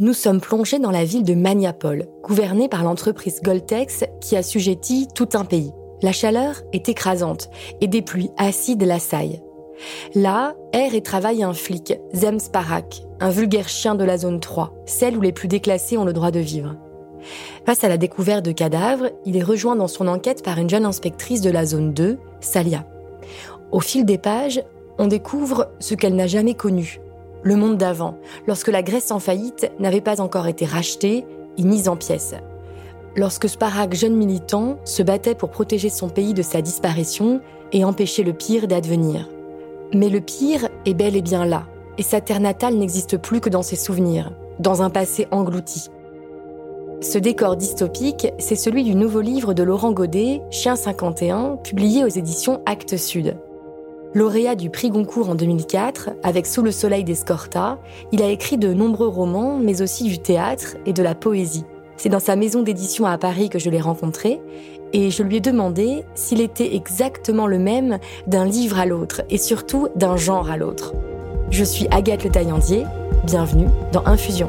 nous sommes plongés dans la ville de Maniapol, gouvernée par l'entreprise Goltex qui assujettit tout un pays. La chaleur est écrasante et des pluies acides l'assaillent. Là, erre et travaille un flic, Zem Sparak, un vulgaire chien de la zone 3, celle où les plus déclassés ont le droit de vivre. Face à la découverte de cadavres, il est rejoint dans son enquête par une jeune inspectrice de la zone 2, Salia. Au fil des pages, on découvre ce qu'elle n'a jamais connu, le monde d'avant, lorsque la Grèce en faillite n'avait pas encore été rachetée et mise en pièces. Lorsque Sparak, jeune militant, se battait pour protéger son pays de sa disparition et empêcher le pire d'advenir. Mais le pire est bel et bien là, et sa terre natale n'existe plus que dans ses souvenirs, dans un passé englouti. Ce décor dystopique, c'est celui du nouveau livre de Laurent Godet, Chien 51, publié aux éditions Actes Sud. Lauréat du prix Goncourt en 2004, avec Sous le soleil d'Escorta, il a écrit de nombreux romans, mais aussi du théâtre et de la poésie. C'est dans sa maison d'édition à Paris que je l'ai rencontré, et je lui ai demandé s'il était exactement le même d'un livre à l'autre, et surtout d'un genre à l'autre. Je suis Agathe Le Taillandier, bienvenue dans Infusion.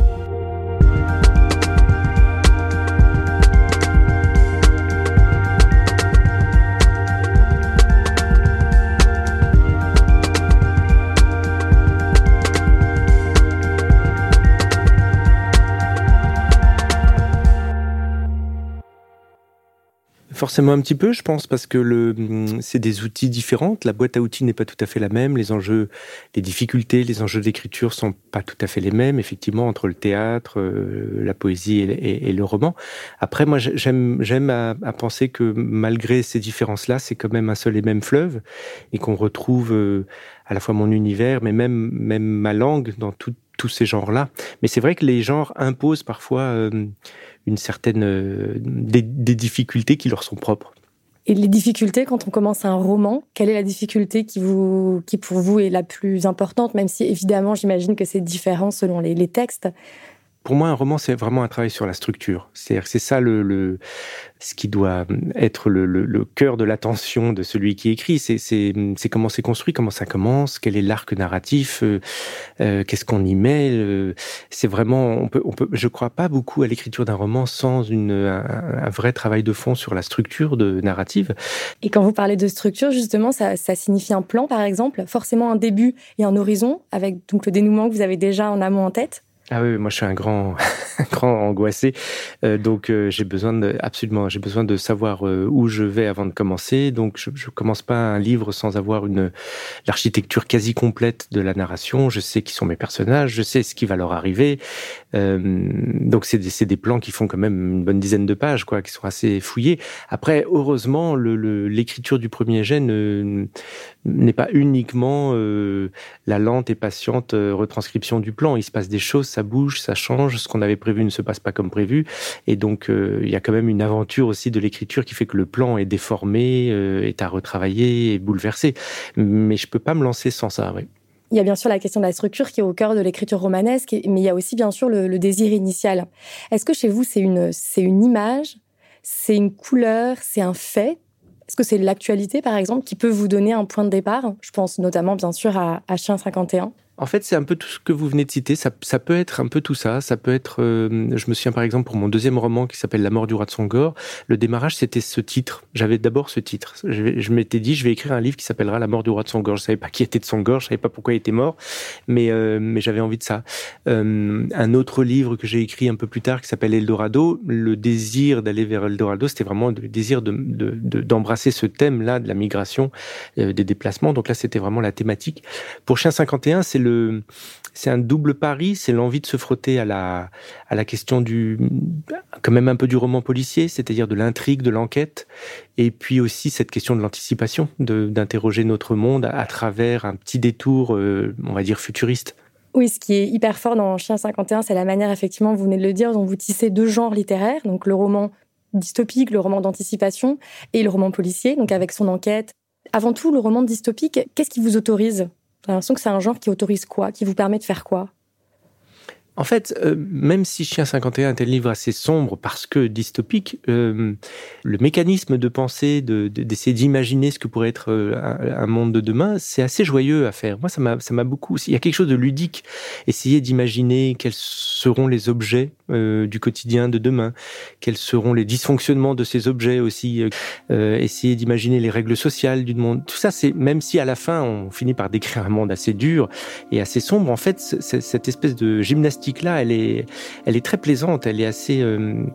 Forcément un petit peu, je pense, parce que le, c'est des outils différents. La boîte à outils n'est pas tout à fait la même. Les enjeux, les difficultés, les enjeux d'écriture sont pas tout à fait les mêmes, effectivement, entre le théâtre, euh, la poésie et, le roman. Après, moi, j'aime, j'aime à, penser que malgré ces différences-là, c'est quand même un seul et même fleuve et qu'on retrouve euh, à la fois mon univers, mais même, même ma langue dans tous ces genres-là. Mais c'est vrai que les genres imposent parfois euh, une certaine euh, des, difficultés qui leur sont propres. Et les difficultés quand on commence un roman, quelle est la difficulté qui vous qui pour vous est la plus importante, même si évidemment j'imagine que c'est différent selon les, les textes? Pour moi, un roman, c'est vraiment un travail sur la structure. C'est ça le, le, ce qui doit être le, cœur de l'attention de celui qui écrit. C'est comment c'est construit, comment ça commence, quel est l'arc narratif, euh, euh qu'est-ce qu'on y met. Euh, c'est vraiment, on peut, on peut, crois pas beaucoup à l'écriture d'un roman sans un, vrai travail de fond sur la structure de narrative. Et quand vous parlez de structure, justement, ça, ça signifie un plan, par exemple, forcément un début et un horizon, avec donc le dénouement que vous avez déjà en amont en tête? Ah oui, moi je suis un grand, grand angoissé, euh, donc euh, j'ai besoin de, absolument, j'ai besoin de savoir euh, où je vais avant de commencer. Donc je, je commence pas un livre sans avoir une l'architecture quasi complète de la narration. Je sais qui sont mes personnages, je sais ce qui va leur arriver. donc c'est des, des plans qui font quand même une bonne dizaine de pages, quoi, qui sont assez fouillés. Après, heureusement, l'écriture le, du premier gène n'est pas uniquement la lente et patiente retranscription du plan. Il se passe des choses bouge, ça change, ce qu'on avait prévu ne se passe pas comme prévu. Et donc, euh, il y a quand même une aventure aussi de l'écriture qui fait que le plan est déformé, euh, est à retravailler, est bouleversé. Mais je peux pas me lancer sans ça, oui. Il y a bien sûr la question de la structure qui est au cœur de l'écriture romanesque, mais il y a aussi bien sûr le, désir initial. Est-ce que chez vous, c'est une, c'est une image, c'est une couleur, c'est un fait? Est-ce que c'est l'actualité, par exemple, qui peut vous donner un point de départ? Je pense notamment, bien sûr, à, à Chien 51. En fait, c'est un peu tout ce que vous venez de citer. Ça, peut être un peu tout ça. Ça peut être. Euh, je me souviens par exemple pour mon deuxième roman qui s'appelle La mort du roi de Songor. Le démarrage, c'était ce titre. J'avais d'abord ce titre. Je, m'étais dit, je vais écrire un livre qui s'appellera La mort du roi de Songor. Je savais pas qui était de Songor, je savais pas pourquoi il était mort, mais euh, mais j'avais envie de ça. Euh, un autre livre que j'ai écrit un peu plus tard qui s'appelle Eldorado. Le désir d'aller vers Eldorado, c'était vraiment le désir de d'embrasser de, ce thème-là de la migration, des déplacements. Donc là, c'était vraiment la thématique. Pour Chien 51, c'est le c'est un double pari, c'est l'envie de se frotter à la, question du, quand même un peu du roman policier, c'est-à-dire de l'intrigue, de l'enquête, et puis aussi cette question de l'anticipation, d'interroger notre monde à, travers un petit détour, euh, on va dire futuriste. Oui, ce qui est hyper fort dans Chien 51, c'est la manière, effectivement, vous venez de le dire, dont vous tissez deux genres littéraires, donc le roman dystopique, le roman d'anticipation, et le roman policier, donc avec son enquête. Avant tout, le roman dystopique, qu'est-ce qui vous autorise? L'impression que c'est un genre qui autorise quoi Qui vous permet de faire quoi? En fait, euh, même si Chien 51 est un livre assez sombre parce que dystopique, euh, le mécanisme de pensée, d'essayer d'imaginer ce que pourrait être euh, un, monde de demain, c'est assez joyeux à faire. Moi, ça m'a beaucoup. Il y a quelque chose de ludique. Essayer d'imaginer quels seront les objets du quotidien de demain, quels seront les dysfonctionnements de ces objets aussi. essayer d'imaginer les règles sociales du monde. Tout ça, c'est même si à la fin on finit par décrire un monde assez dur et assez sombre. En fait, cette espèce de gymnastique là, elle est, elle est très plaisante. Elle est assez, euh,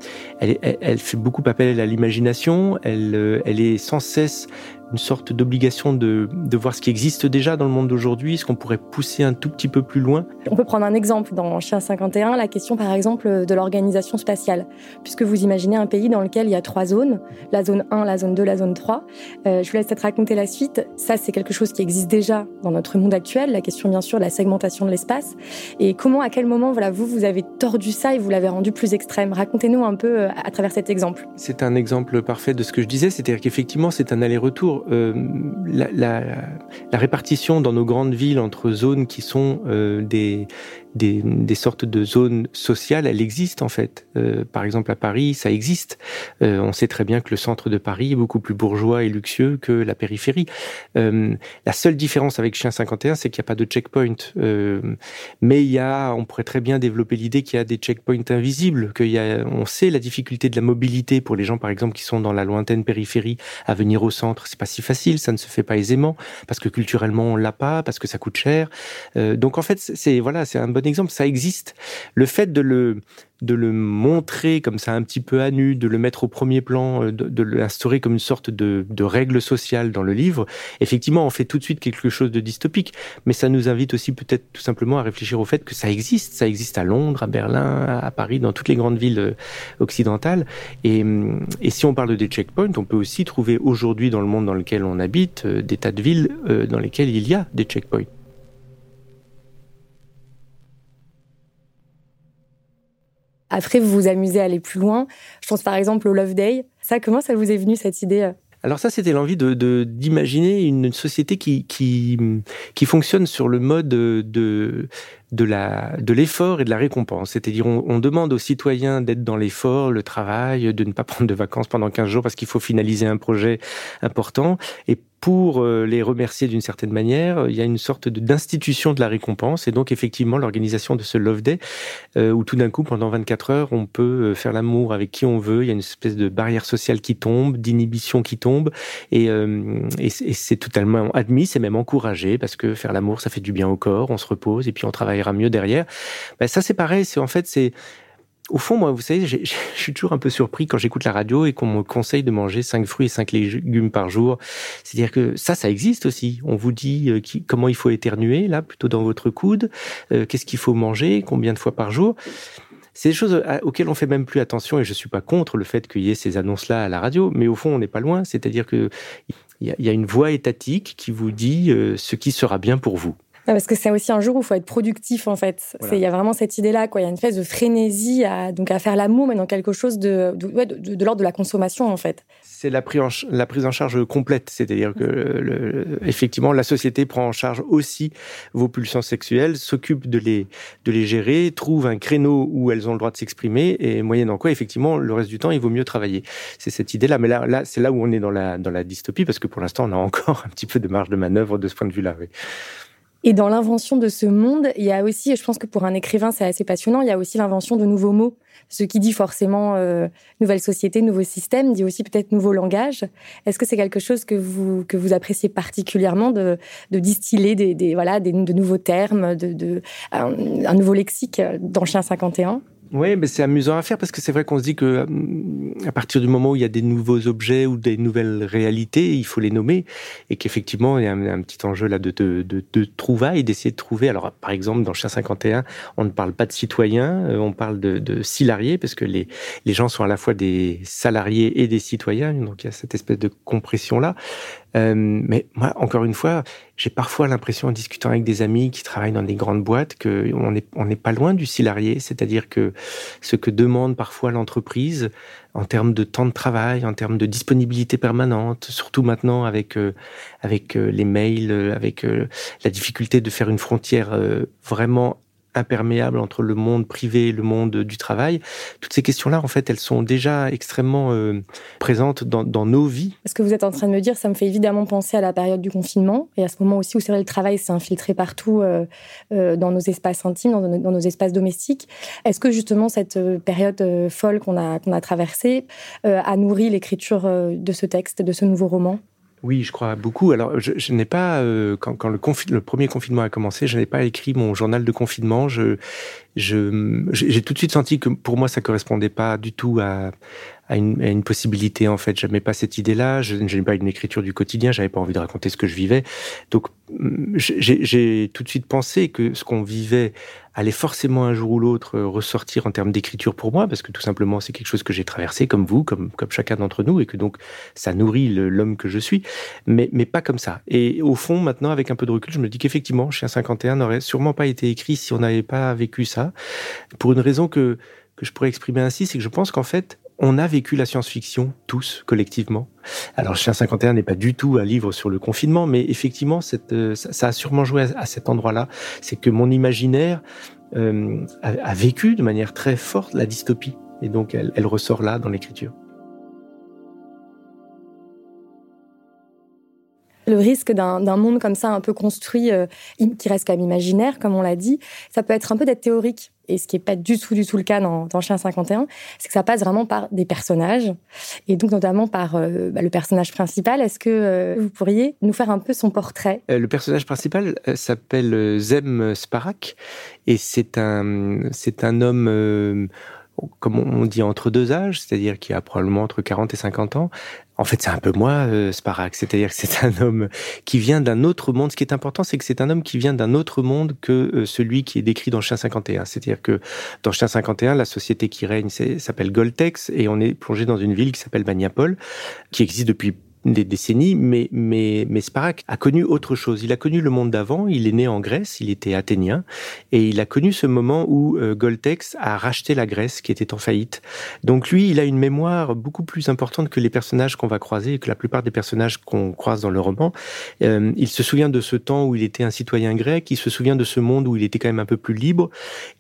elle, elle, fait beaucoup appel à l'imagination. Elle, euh, elle est sans cesse une sorte d'obligation de, de, voir ce qui existe déjà dans le monde d'aujourd'hui, ce qu'on pourrait pousser un tout petit peu plus loin? On peut prendre un exemple dans Chien 51, la question par exemple de l'organisation spatiale, puisque vous imaginez un pays dans lequel il y a trois zones, la zone 1, la zone 2, la zone 3. Euh, je vous laisse peut-être raconter la suite. Ça, c'est quelque chose qui existe déjà dans notre monde actuel, la question bien sûr de la segmentation de l'espace. Et comment, à quel moment, voilà, vous, vous avez tordu ça et vous l'avez rendu plus extrême? Racontez-nous un peu euh, à travers cet exemple. C'est un exemple parfait de ce que je disais, c'est-à-dire qu'effectivement, c'est un aller-retour euh, la, répartition dans nos grandes villes entre zones qui sont euh, des, des, des, sortes de zones sociales, elle existe en fait. Euh, par exemple, à Paris, ça existe. Euh, on sait très bien que le centre de Paris est beaucoup plus bourgeois et luxueux que la périphérie. Euh, la seule différence avec Chien 51, c'est qu'il n'y a pas de checkpoint. Euh, mais il y a, on pourrait très bien développer l'idée qu'il y a des checkpoints invisibles, qu'il y a, on sait la difficulté de la mobilité pour les gens, par exemple, qui sont dans la lointaine périphérie, à venir au centre. C'est pas si facile, ça ne se fait pas aisément, parce que culturellement on l'a pas, parce que ça coûte cher. Euh, donc en fait, c'est voilà, c'est un bon exemple, ça existe. Le fait de le, de le montrer comme ça un petit peu à nu, de le mettre au premier plan, euh, de, l'instaurer comme une sorte de, règle sociale dans le livre, effectivement, on fait tout de suite quelque chose de dystopique. Mais ça nous invite aussi peut-être tout simplement à réfléchir au fait que ça existe. Ça existe à Londres, à Berlin, à Paris, dans toutes les grandes villes euh, occidentales. Et, et si on parle des checkpoints, on peut aussi trouver aujourd'hui dans le monde dans lequel on habite euh, des tas de villes dans lesquelles il y a des checkpoints. Après, vous vous amusez à aller plus loin. Je pense par exemple au Love Day. Ça, comment ça vous est venu cette idée euh alors ça, c'était l'envie d'imaginer une société qui, fonctionne sur le mode de de la de l'effort et de la récompense. C'est-à-dire, on, demande aux citoyens d'être dans l'effort, le travail, de ne pas prendre de vacances pendant 15 jours parce qu'il faut finaliser un projet important. Et pour euh, les remercier d'une certaine manière, il y a une sorte d'institution de la récompense. Et donc, effectivement, l'organisation de ce Love Day, euh, où tout d'un coup, pendant 24 heures, on peut euh, faire l'amour avec qui on veut. Il y a une espèce de barrière sociale qui tombe, d'inhibition qui tombe. Et, et c'est totalement admis, c'est même encouragé, parce que faire l'amour, ça fait du bien au corps, on se repose, et puis on mieux derrière. Ben, ça, c'est pareil. C'est en fait, c'est au fond, moi, vous savez, je suis toujours un peu surpris quand j'écoute la radio et qu'on me conseille de manger cinq fruits et cinq légumes par jour. C'est-à-dire que ça, ça existe aussi. On vous dit euh, comment il faut éternuer, là, plutôt dans votre coude, euh, qu'est-ce qu'il faut manger, combien de fois par jour. C'est des choses euh, auxquelles on fait même plus attention et je suis pas contre le fait qu'il y ait ces annonces-là à la radio, mais au fond, on n'est pas loin. C'est-à-dire que il y, a une voix étatique qui vous dit ce qui sera bien pour vous parce que c'est aussi un jour où il faut être productif en fait. Il y a vraiment cette idée-là, quoi. Il y a une espèce de frénésie à donc à faire l'amour, mais dans quelque chose de de, de, de l'ordre de la consommation en fait. C'est la, prise en, la prise en charge complète, c'est-à-dire que le, effectivement la société prend en charge aussi vos pulsions sexuelles, s'occupe de les de les gérer, trouve un créneau où elles ont le droit de s'exprimer et moyennant quoi effectivement le reste du temps il vaut mieux travailler. C'est cette idée-là, mais là là c'est là où on est dans la dans la dystopie parce que pour l'instant on a encore un petit peu de marge de manœuvre de ce point de vue-là. Oui. Et dans l'invention de ce monde, il y a aussi, je pense que pour un écrivain c'est assez passionnant, il y a aussi l'invention de nouveaux mots. Ce qui dit forcément euh, nouvelle société, nouveau système, dit aussi peut-être nouveau langage. Est-ce que c'est quelque chose que vous que vous appréciez particulièrement de, de distiller des, des voilà des, de nouveaux termes, de, de un, un nouveau lexique dans Chien 51 oui, mais c'est amusant à faire parce que c'est vrai qu'on se dit que euh, à partir du moment où il y a des nouveaux objets ou des nouvelles réalités, il faut les nommer et qu'effectivement il y a un, petit enjeu là de, de, de, de trouvailles, d'essayer de trouver. Alors par exemple dans Chien 51, on ne parle pas de citoyens, euh, on parle de, de salariés parce que les, les gens sont à la fois des salariés et des citoyens, donc il y a cette espèce de compression là. Euh, mais moi, encore une fois, j'ai parfois l'impression en discutant avec des amis qui travaillent dans des grandes boîtes qu'on n'est on n'est pas loin du salarié, c'est-à-dire que ce que demande parfois l'entreprise en termes de temps de travail, en termes de disponibilité permanente, surtout maintenant avec euh, avec euh, les mails, avec la difficulté de faire une frontière vraiment imperméable entre le monde privé et le monde du travail. Toutes ces questions-là, en fait, elles sont déjà extrêmement euh, présentes dans, nos vies. Ce que vous êtes en train de me dire, ça me fait évidemment penser à la période du confinement et à ce moment aussi où c'est vrai le travail s'est infiltré partout euh, euh, dans nos espaces intimes, dans nos, espaces domestiques. Est-ce que justement cette période folle qu'on a traversée a nourri l'écriture de ce texte, de ce nouveau roman? Oui, je crois beaucoup. Alors, je, n'ai pas, euh, quand, le, premier confinement a commencé, je n'ai pas écrit mon journal de confinement. J'ai tout de suite senti que pour moi, ça correspondait pas du tout à, à, une, à une, possibilité. En fait, j'aimais pas cette idée-là. Je, n'ai pas une écriture du quotidien. J'avais pas envie de raconter ce que je vivais. Donc, j'ai tout de suite pensé que ce qu'on vivait allait forcément un jour ou l'autre euh, ressortir en termes d'écriture pour moi, parce que tout simplement c'est quelque chose que j'ai traversé comme vous, comme, comme chacun d'entre nous, et que donc ça nourrit l'homme que je suis, mais, mais pas comme ça. Et au fond, maintenant, avec un peu de recul, je me dis qu'effectivement, Chien 51 n'aurait sûrement pas été écrit si on n'avait pas vécu ça, pour une raison que, que je pourrais exprimer ainsi, c'est que je pense qu'en fait, on a vécu la science-fiction tous collectivement. Alors Chien 51 n'est pas du tout un livre sur le confinement, mais effectivement, euh, ça, a sûrement joué à, cet endroit-là. C'est que mon imaginaire euh, a, vécu de manière très forte la dystopie, et donc elle ressort là dans l'écriture. Le risque d'un monde comme ça, un peu construit, euh, qui reste quand même imaginaire, comme on l'a dit, ça peut être un peu d'être théorique et ce qui n'est pas du tout, du tout le cas dans, Chien 51, c'est que ça passe vraiment par des personnages, et donc notamment par euh, bah, le personnage principal. Est-ce que euh, vous pourriez nous faire un peu son portrait? Le personnage principal s'appelle Zem Sparak, et c'est un, homme comme on dit, entre deux âges, c'est-à-dire qui a probablement entre 40 et 50 ans. En fait, c'est un peu moi, euh, Sparak. C'est-à-dire que c'est un homme qui vient d'un autre monde. Ce qui est important, c'est que c'est un homme qui vient d'un autre monde que euh, celui qui est décrit dans Chien 51. C'est-à-dire que dans Chien 51, la société qui règne s'appelle Goltex et on est plongé dans une ville qui s'appelle Maniapol, qui existe depuis des décennies, mais, mais, mais Sparak a connu autre chose. Il a connu le monde d'avant, il est né en Grèce, il était athénien, et il a connu ce moment où euh, Goltex a racheté la Grèce qui était en faillite. Donc lui, il a une mémoire beaucoup plus importante que les personnages qu'on va croiser, et que la plupart des personnages qu'on croise dans le roman. Euh, il se souvient de ce temps où il était un citoyen grec, il se souvient de ce monde où il était quand même un peu plus libre,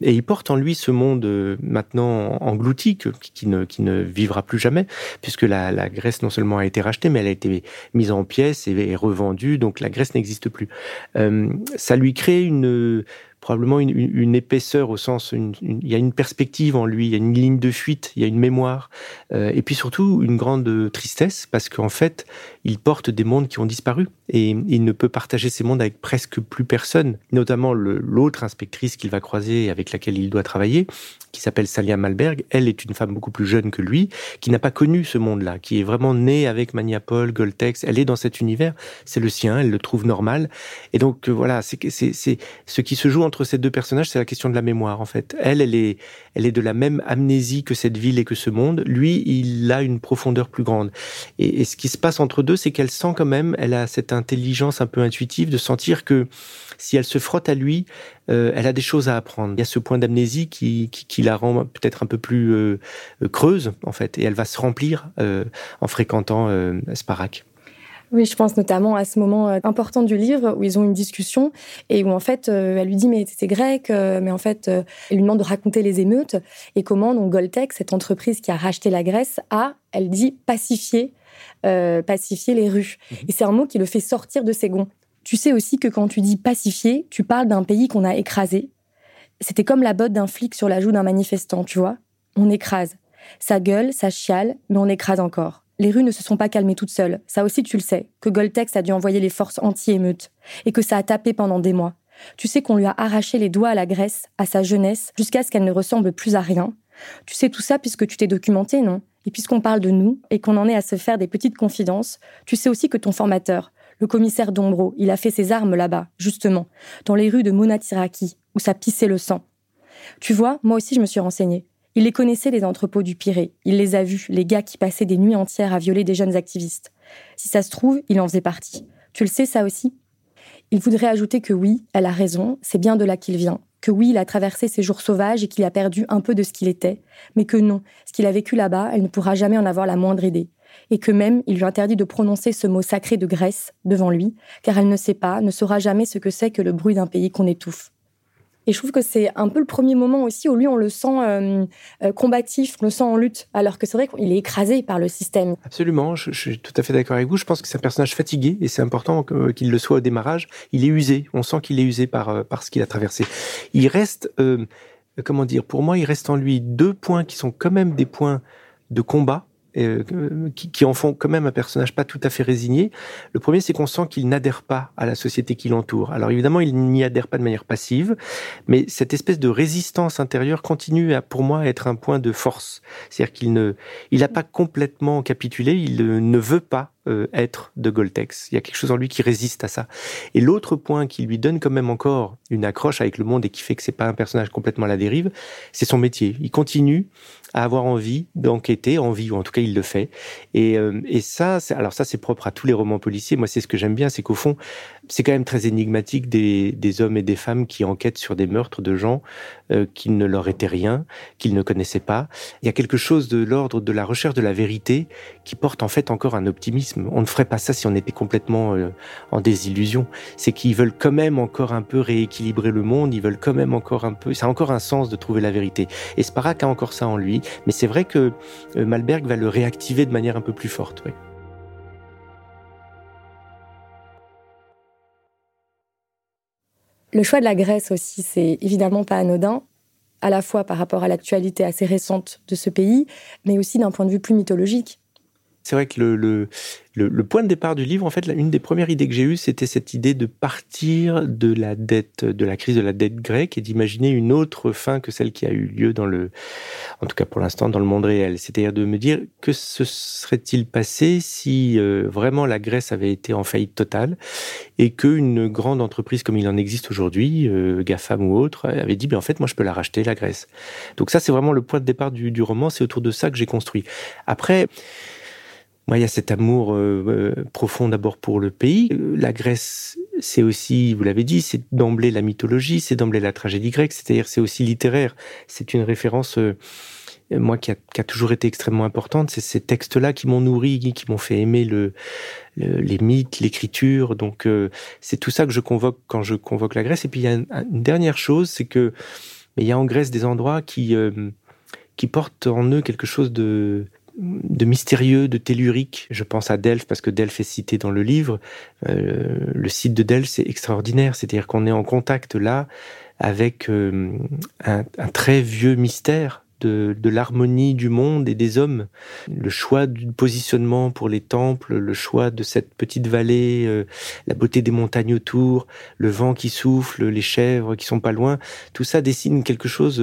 et il porte en lui ce monde euh, maintenant englouti, qui, ne, qui ne vivra plus jamais, puisque la, la Grèce non seulement a été rachetée, mais elle a été mise en pièces et, revendue, donc la Grèce n'existe plus. Euh, ça lui crée une probablement une, épaisseur au sens, il y a une perspective en lui, il y a une ligne de fuite, il y a une mémoire, euh, et puis surtout une grande tristesse parce qu'en fait, il porte des mondes qui ont disparu et il ne peut partager ces mondes avec presque plus personne, notamment l'autre inspectrice qu'il va croiser et avec laquelle il doit travailler, qui s'appelle Salia Malberg. Elle est une femme beaucoup plus jeune que lui, qui n'a pas connu ce monde-là, qui est vraiment née avec Maniapol, Goltex. Elle est dans cet univers, c'est le sien, elle le trouve normal. Et donc euh, voilà, c'est ce qui se joue entre ces deux personnages, c'est la question de la mémoire en fait. Elle, elle est, elle est de la même amnésie que cette ville et que ce monde. Lui, il a une profondeur plus grande. Et, et ce qui se passe entre deux, c'est qu'elle sent quand même, elle a cette intelligence un peu intuitive de sentir que si elle se frotte à lui, euh, elle a des choses à apprendre. Il y a ce point d'amnésie qui, qui, la rend peut-être un peu plus euh, creuse, en fait, et elle va se remplir euh, en fréquentant Sparak. Oui, je pense notamment à ce moment important du livre où ils ont une discussion et où en fait elle lui dit mais c'est grec, mais en fait elle lui demande de raconter les émeutes et comment donc Goltex, cette entreprise qui a racheté la Grèce, a, elle dit, pacifié, pacifier les rues. Mhm. Et c'est un mot qui le fait sortir de ses gonds. Tu sais aussi que quand tu dis pacifier, tu parles d'un pays qu'on a écrasé. C'était comme la botte d'un flic sur la joue d'un manifestant, tu vois. On écrase. Ça gueule, ça chiale, mais on écrase encore. Les rues ne se sont pas calmées toutes seules. Ça aussi, tu le sais, que Goltex a dû envoyer les forces anti-émeutes et que ça a tapé pendant des mois. Tu sais qu'on lui a arraché les doigts à la Grèce, à sa jeunesse, jusqu'à ce qu'elle ne ressemble plus à rien. Tu sais tout ça puisque tu t'es documenté, non? Et puisqu'on parle de nous et qu'on en est à se faire des petites confidences, tu sais aussi que ton formateur, le commissaire Dombro, il a fait ses armes là-bas, justement, dans les rues de Monatiraki, où ça pissait le sang. Tu vois, moi aussi je me suis renseignée. Il les connaissait les entrepôts du Pirée. Il les a vus, les gars qui passaient des nuits entières à violer des jeunes activistes. Si ça se trouve, il en faisait partie. Tu le sais ça aussi? Il voudrait ajouter que oui, elle a raison, c'est bien de là qu'il vient, que oui, il a traversé ses jours sauvages et qu'il a perdu un peu de ce qu'il était, mais que non, ce qu'il a vécu là-bas, elle ne pourra jamais en avoir la moindre idée et que même il lui interdit de prononcer ce mot sacré de Grèce devant lui, car elle ne sait pas, ne saura jamais ce que c'est que le bruit d'un pays qu'on étouffe. Et je trouve que c'est un peu le premier moment aussi où lui, on le sent euh, euh, combatif, on le sent en lutte, alors que c'est vrai qu'il est écrasé par le système. Absolument, je, suis tout à fait d'accord avec vous. Je pense que c'est un personnage fatigué et c'est important qu'il le soit au démarrage. Il est usé, on sent qu'il est usé par, euh, par ce qu'il a traversé. Il reste, comment dire, pour moi, il reste en lui deux points qui sont quand même des points de combat euh, qui, qui, en font quand même un personnage pas tout à fait résigné. Le premier, c'est qu'on sent qu'il n'adhère pas à la société qui l'entoure. Alors évidemment, il n'y adhère pas de manière passive, mais cette espèce de résistance intérieure continue à, pour moi, à être un point de force. C'est-à-dire qu'il ne, il n'a pas complètement capitulé, il ne veut pas euh, être de Goltex. Il y a quelque chose en lui qui résiste à ça. Et l'autre point qui lui donne quand même encore une accroche avec le monde et qui fait que c'est pas un personnage complètement à la dérive, c'est son métier. Il continue à avoir envie d'enquêter, envie ou en tout cas il le fait. Et, euh, ça, alors ça c'est propre à tous les romans policiers. Moi c'est ce que j'aime bien, c'est qu'au fond c'est quand même très énigmatique des, des, hommes et des femmes qui enquêtent sur des meurtres de gens euh, qui ne leur étaient rien, qu'ils ne connaissaient pas. Il y a quelque chose de l'ordre de la recherche de la vérité qui porte en fait encore un optimisme. On ne ferait pas ça si on était complètement euh, en désillusion. C'est qu'ils veulent quand même encore un peu rééquilibrer le monde, ils veulent quand même encore un peu... Ça a encore un sens de trouver la vérité. Et Sparak a encore ça en lui, mais c'est vrai que euh, Malberg va le réactiver de manière un peu plus forte. Le choix de la Grèce aussi, c'est évidemment pas anodin, à la fois par rapport à l'actualité assez récente de ce pays, mais aussi d'un point de vue plus mythologique. C'est vrai que le, le, point de départ du livre, en fait, une des premières idées que j'ai eues, c'était cette idée de partir de la dette, de la crise de la dette grecque et d'imaginer une autre fin que celle qui a eu lieu dans le, en tout cas pour l'instant, dans le monde réel. C'est-à-dire de me dire que se serait-il passé si euh, vraiment la Grèce avait été en faillite totale et qu'une grande entreprise comme il en existe aujourd'hui, euh, GAFAM ou autre, avait dit, ben en fait, moi, je peux la racheter, la Grèce. Donc ça, c'est vraiment le point de départ du, du roman. C'est autour de ça que j'ai construit. Après, moi, il y a cet amour euh, euh, profond d'abord pour le pays. Euh, la Grèce, c'est aussi, vous l'avez dit, c'est d'emblée la mythologie, c'est d'emblée la tragédie grecque, c'est-à-dire c'est aussi littéraire. C'est une référence, moi, qui a, qui a, toujours été extrêmement importante. C'est ces textes-là qui m'ont nourri, qui m'ont fait aimer le, les mythes, l'écriture. Donc, c'est tout ça que je convoque quand je convoque la Grèce. Et puis, il y a une, dernière chose, c'est que il y a en Grèce des endroits qui qui portent en eux quelque chose de de mystérieux, de tellurique. Je pense à Delphes parce que Delphes est cité dans le livre. Euh, le site de Delphes, c'est extraordinaire. C'est-à-dire qu'on est en contact là avec euh, un, très vieux mystère de, l'harmonie du monde et des hommes. Le choix du positionnement pour les temples, le choix de cette petite vallée, euh, la beauté des montagnes autour, le vent qui souffle, les chèvres qui sont pas loin, tout ça dessine quelque chose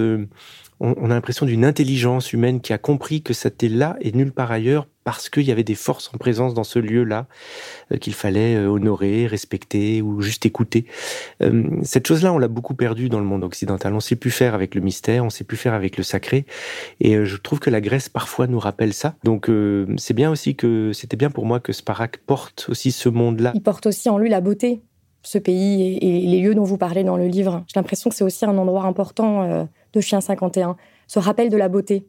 on, a l'impression d'une intelligence humaine qui a compris que c'était là et nulle part ailleurs parce qu'il y avait des forces en présence dans ce lieu-là euh, qu'il fallait euh, honorer, respecter ou juste écouter. Euh, cette chose-là, on l'a beaucoup perdue dans le monde occidental. On sait plus faire avec le mystère, on sait plus faire avec le sacré. Et je trouve que la Grèce parfois nous rappelle ça. Donc c'est bien aussi que c'était bien pour moi que Sparak porte aussi ce monde-là. Il porte aussi en lui la beauté, ce pays et, les lieux dont vous parlez dans le livre. J'ai l'impression que c'est aussi un endroit important de Chien 51, ce rappel de la beauté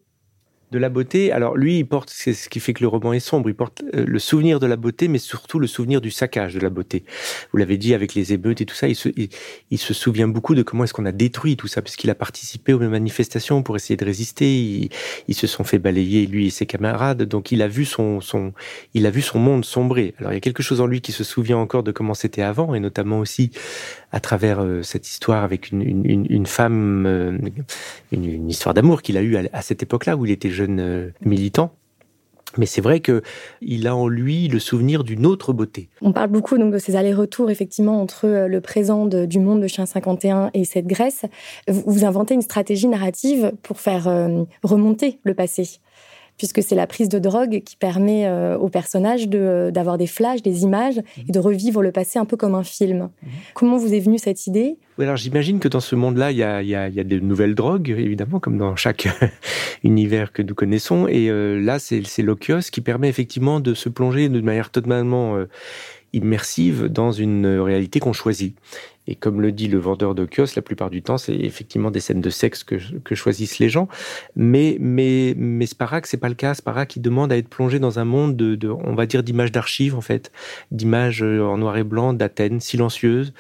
de la beauté. Alors lui, il porte, c'est ce qui fait que le roman est sombre, il porte euh, le souvenir de la beauté, mais surtout le souvenir du saccage de la beauté. Vous l'avez dit avec les émeutes et tout ça, il se, souvient beaucoup de comment est-ce qu'on a détruit tout ça, puisqu'il a participé aux manifestations pour essayer de résister. Ils, se sont fait balayer lui et ses camarades, donc il a vu son, monde sombrer. Alors il y a quelque chose en lui qui se souvient encore de comment c'était avant, et notamment aussi à travers euh, cette histoire avec une femme, euh, une, histoire d'amour qu'il a eue à, à cette époque-là où il était jeune euh, militant. Mais c'est vrai que il a en lui le souvenir d'une autre beauté. On parle beaucoup donc de ces allers-retours effectivement entre euh, le présent du monde de Chien 51 et cette Grèce. Vous, inventez une stratégie narrative pour faire euh, remonter le passé puisque c'est la prise de drogue qui permet au personnage d'avoir des flashs, des images et de revivre le passé un peu comme un film. Mhm. Comment vous est venue cette idée? Alors j'imagine que dans ce monde-là, il y a, y, a, y a de nouvelles drogues, évidemment, comme dans chaque univers que nous connaissons. Et euh, là, c'est l'Okios qui permet effectivement de se plonger de manière totalement euh, immersive dans une réalité qu'on choisit. Et comme le dit le vendeur de kiosque, la plupart du temps, c'est effectivement des scènes de sexe que, choisissent les gens. Mais, mais, mais Sparak, c'est pas le cas. Sparak, il demande à être plongé dans un monde de, on va dire, d'images d'archives, en fait, d'images euh, en noir et blanc d'Athènes, silencieuses.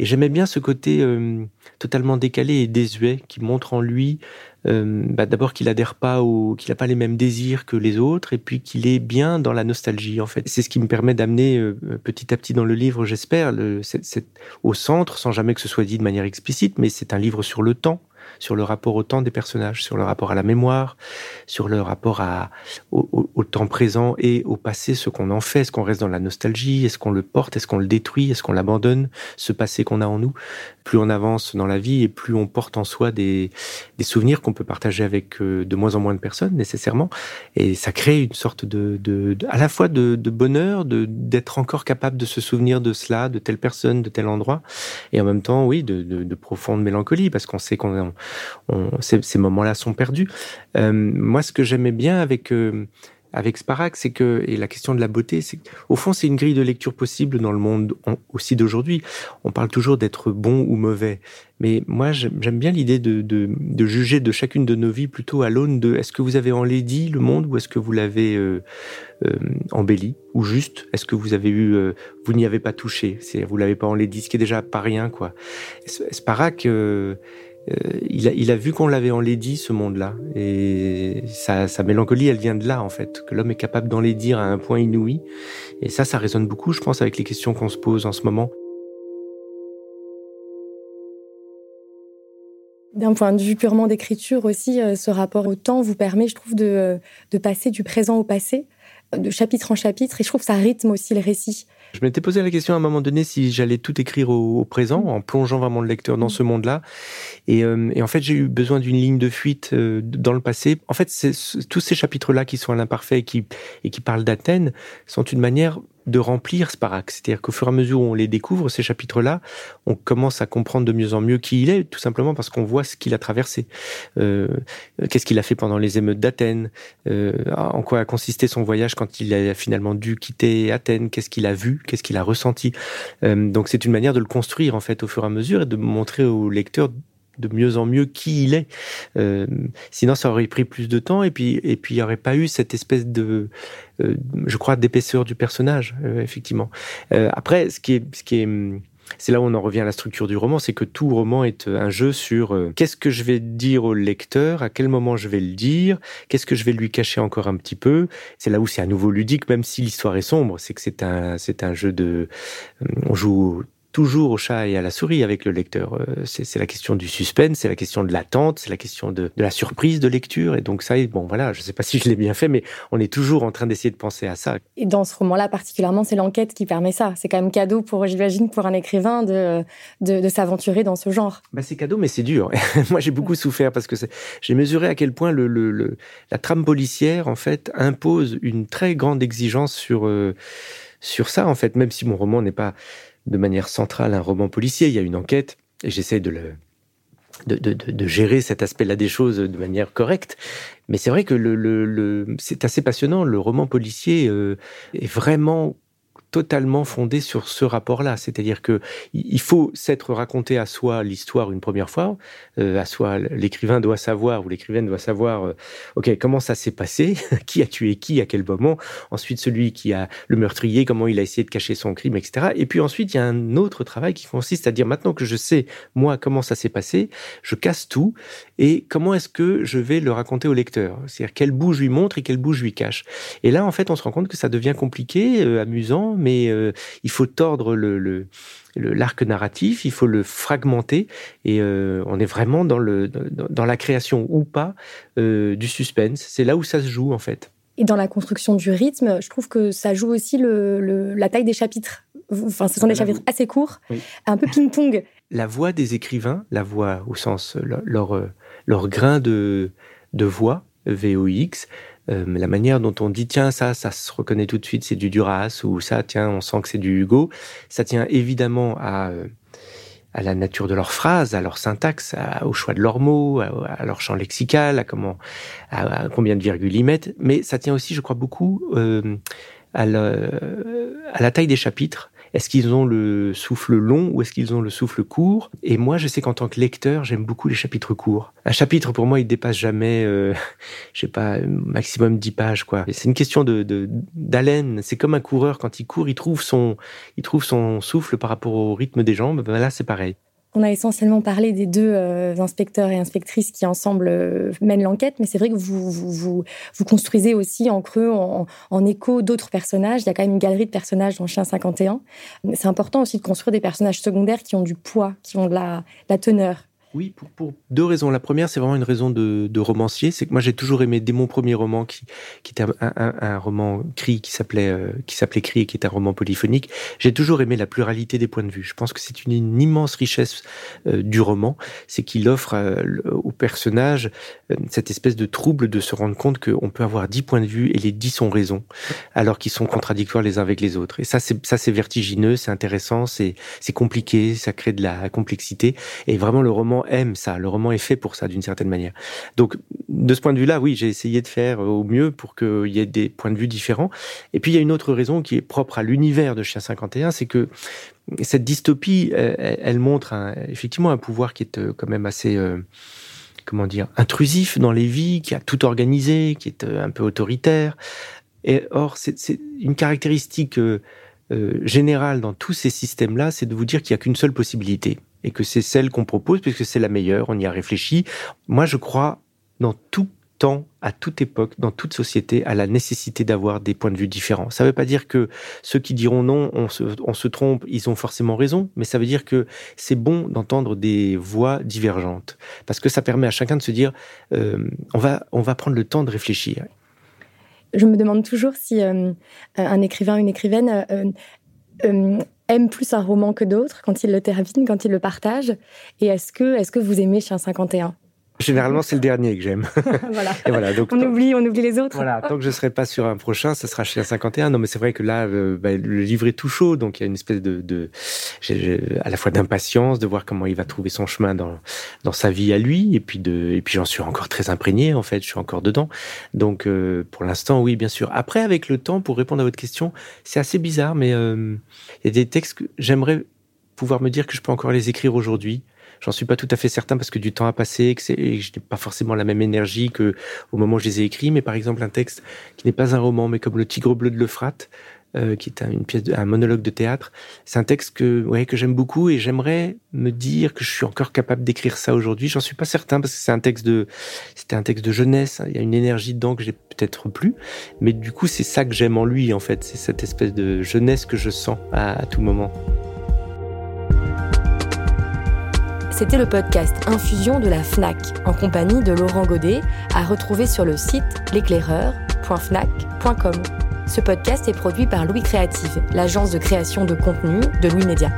Et j'aimais bien ce côté euh, totalement décalé et désuet qui montre en lui bah, d'abord qu'il adhère pas au, qu'il n'a pas les mêmes désirs que les autres, et puis qu'il est bien dans la nostalgie. En fait, c'est ce qui me permet d'amener euh, petit à petit dans le livre, j'espère, au centre, sans jamais que ce soit dit de manière explicite, mais c'est un livre sur le temps sur le rapport au temps des personnages, sur le rapport à la mémoire, sur le rapport à, au, temps présent et au passé, ce qu'on en fait, est-ce qu'on reste dans la nostalgie, est-ce qu'on le porte, est-ce qu'on le détruit, est-ce qu'on l'abandonne, ce passé qu'on a en nous. Plus on avance dans la vie et plus on porte en soi des, des souvenirs qu'on peut partager avec euh, de moins en moins de personnes nécessairement. Et ça crée une sorte de, de, à la fois de, de bonheur, d'être encore capable de se souvenir de cela, de telle personne, de tel endroit, et en même temps, oui, de, de, de profonde mélancolie parce qu'on sait qu'on ces, moments-là sont perdus. Euh, moi, ce que j'aimais bien avec euh, avec Sparak, c'est que et la question de la beauté, c'est au fond c'est une grille de lecture possible dans le monde aussi d'aujourd'hui. On parle toujours d'être bon ou mauvais, mais moi j'aime bien l'idée de, de, juger de chacune de nos vies plutôt à l'aune de est-ce que vous avez enlaidi le monde ou est-ce que vous l'avez euh, embelli ou juste est-ce que vous avez eu vous n'y avez pas touché, c'est vous l'avez pas enlaidi, ce qui est déjà pas rien quoi. Sparak euh, il, a, vu qu'on l'avait enlaidi, ce monde-là. Et sa, sa, mélancolie, elle vient de là, en fait, que l'homme est capable d'enlaidir à un point inouï. Et ça, ça résonne beaucoup, je pense, avec les questions qu'on se pose en ce moment. D'un point de vue purement d'écriture aussi, euh, ce rapport au temps vous permet, je trouve, de, de passer du présent au passé, de chapitre en chapitre, et je trouve que ça rythme aussi le récit. Je m'étais posé la question à un moment donné si j'allais tout écrire au, présent, en plongeant vraiment le lecteur dans ce monde-là. Et, euh, et, en fait, j'ai eu besoin d'une ligne de fuite euh, dans le passé. En fait, tous ces chapitres-là qui sont à l'imparfait et qui, et qui parlent d'Athènes sont une manière de remplir Sparak. C'est-à-dire qu'au fur et à mesure où on les découvre, ces chapitres-là, on commence à comprendre de mieux en mieux qui il est, tout simplement parce qu'on voit ce qu'il a traversé. Euh, Qu'est-ce qu'il a fait pendant les émeutes d'Athènes? Euh, En quoi a consisté son voyage quand il a finalement dû quitter Athènes? Qu'est-ce qu'il a vu? Qu'est-ce qu'il a ressenti? Euh, Donc c'est une manière de le construire en fait au fur et à mesure et de montrer au lecteur de mieux en mieux qui il est. Euh, sinon, ça aurait pris plus de temps et puis et puis il n'y aurait pas eu cette espèce de, euh, je crois, d'épaisseur du personnage, euh, effectivement. Après, ce qui est, ce qui est c'est là où on en revient à la structure du roman, c'est que tout roman est un jeu sur qu'est-ce que je vais dire au lecteur, à quel moment je vais le dire, qu'est-ce que je vais lui cacher encore un petit peu. C'est là où c'est à nouveau ludique, même si l'histoire est sombre, c'est que c'est un, c'est un jeu de, on joue toujours au chat et à la souris avec le lecteur. Euh, c'est la question du suspense, c'est la question de l'attente, c'est la question de, de, la surprise de lecture. Et donc ça, bon voilà, je ne sais pas si je l'ai bien fait, mais on est toujours en train d'essayer de penser à ça. Et dans ce roman-là particulièrement, c'est l'enquête qui permet ça. C'est quand même cadeau pour, j'imagine, pour un écrivain de, de, de s'aventurer dans ce genre. Bah c'est cadeau, mais c'est dur. Moi, j'ai beaucoup souffert parce que j'ai mesuré à quel point le, le, le, la trame policière, en fait, impose une très grande exigence sur, euh, sur ça, en fait, même si mon roman n'est pas de manière centrale un roman policier. Il y a une enquête et j'essaie de de, de, gérer cet aspect-là des choses de manière correcte. Mais c'est vrai que le, le, le c'est assez passionnant. Le roman policier euh, est vraiment totalement fondé sur ce rapport-là. C'est-à-dire que il faut s'être raconté à soi l'histoire une première fois. Euh, à soi, l'écrivain doit savoir ou l'écrivaine doit savoir, euh, ok, comment ça s'est passé, qui a tué qui, à quel moment. Ensuite, celui qui a le meurtrier, comment il a essayé de cacher son crime, etc. Et puis ensuite, il y a un autre travail qui consiste à dire maintenant que je sais moi comment ça s'est passé, je casse tout et comment est-ce que je vais le raconter au lecteur? C'est-à-dire quel bout je lui montre et quel bout je lui cache? Et là, en fait, on se rend compte que ça devient compliqué, euh, amusant mais euh, il faut tordre le, l'arc narratif, il faut le fragmenter et euh, on est vraiment dans, le, dans la création ou pas euh, du suspense. C'est là où ça se joue en fait. Et dans la construction du rythme, je trouve que ça joue aussi le, la taille des chapitres. Enfin, ce sont des chapitres assez courts, un peu ping-pong. La voix des écrivains, la voix au sens leur, leur, grain de, de voix, VOX, euh, la manière dont on dit tiens ça ça se reconnaît tout de suite c'est du Duras ou ça tiens on sent que c'est du Hugo ça tient évidemment à euh, à la nature de leurs phrases, à leur syntaxe, au choix de leurs mots, à, leur champ lexical, à comment, à, combien de virgules ils mettent. Mais ça tient aussi, je crois, beaucoup euh, à, à, la taille des chapitres Est-ce qu'ils ont le souffle long ou est-ce qu'ils ont le souffle court? Et moi, je sais qu'en tant que lecteur, j'aime beaucoup les chapitres courts. Un chapitre, pour moi, il dépasse jamais, euh, je sais pas, maximum 10 pages, quoi. C'est une question de d'haleine. C'est comme un coureur quand il court, il trouve son, il trouve son souffle par rapport au rythme des jambes. Ben là, c'est pareil. On a essentiellement parlé des deux euh, inspecteurs et inspectrices qui ensemble euh, mènent l'enquête, mais c'est vrai que vous, vous, vous, construisez aussi en creux, en, écho d'autres personnages. Il y a quand même une galerie de personnages dans Chien 51. C'est important aussi de construire des personnages secondaires qui ont du poids, qui ont de la teneur. Oui, pour, deux raisons. La première, c'est vraiment une raison de, romancier. C'est que moi, j'ai toujours aimé, dès mon premier roman, qui, était un, roman cri, qui s'appelait euh, qui s'appelait Cri et qui est un roman polyphonique, j'ai toujours aimé la pluralité des points de vue. Je pense que c'est une, immense richesse euh, du roman, c'est qu'il offre euh, au personnage cette espèce de trouble de se rendre compte qu'on peut avoir dix points de vue et les dix sont raison, alors qu'ils sont contradictoires les uns avec les autres. Et ça, c'est ça, c'est vertigineux, c'est intéressant, c'est c'est compliqué, ça crée de la complexité. Et vraiment, le roman aime ça. Le roman est fait pour ça, d'une certaine manière. Donc, de ce point de vue-là, oui, j'ai essayé de faire au mieux pour qu'il y ait des points de vue différents. Et puis, il y a une autre raison qui est propre à l'univers de Chien 51, c'est que cette dystopie, elle, montre effectivement un pouvoir qui est euh, quand même assez... Euh, comment dire, intrusif dans les vies, qui a tout organisé, qui est euh, un peu autoritaire. Et or, c'est une caractéristique générale dans tous ces systèmes-là, c'est de vous dire qu'il n'y a qu'une seule possibilité et que c'est celle qu'on propose puisque c'est la meilleure, on y a réfléchi. Moi, je crois dans tout temps, à toute époque, dans toute société, à la nécessité d'avoir des points de vue différents. Ça ne veut pas dire que ceux qui diront non, on se, trompe, ils ont forcément raison, mais ça veut dire que c'est bon d'entendre des voix divergentes, parce que ça permet à chacun de se dire, euh, on, va, on va prendre le temps de réfléchir. Je me demande toujours si euh, un écrivain, une écrivaine euh, aime plus un roman que d'autres quand il le termine, quand il le partage Et est-ce que, est-ce que vous aimez Chien 51 Généralement, c'est le dernier que j'aime. voilà. Et voilà donc, on, oublie, on oublie les autres. Voilà, tant que je ne serai pas sur un prochain, ce sera Chien 51. Non, mais c'est vrai que là, euh, bah, le livre est tout chaud, donc il y a une espèce de, de à la fois d'impatience de voir comment il va trouver son chemin dans, dans sa vie à lui, et puis de, et puis j'en suis encore très imprégné en fait, je suis encore dedans. Donc euh, pour l'instant, oui, bien sûr. Après, avec le temps, pour répondre à votre question, c'est assez bizarre, mais euh, il y a des textes que j'aimerais pouvoir me dire que je peux encore les écrire aujourd'hui. J'en suis pas tout à fait certain parce que du temps a passé, que, je n'ai pas forcément la même énergie que au moment où je les ai écrits. Mais par exemple, un texte qui n'est pas un roman, mais comme Le Tigre bleu de l'Euphrate, euh, qui est une pièce, un monologue de théâtre. C'est un texte que, que j'aime beaucoup et j'aimerais me dire que je suis encore capable d'écrire ça aujourd'hui. J'en suis pas certain parce que c'est un texte de, c'était un texte de jeunesse. Il y a une énergie dedans que j'ai peut-être plus, mais du coup, c'est ça que j'aime en lui en fait. C'est cette espèce de jeunesse que je sens à tout moment. C'était le podcast Infusion de la FNAC, en compagnie de Laurent Godet, à retrouver sur le site l'éclaireur.fnac.com. Ce podcast est produit par Louis Créative, l'agence de création de contenu de Louis Média.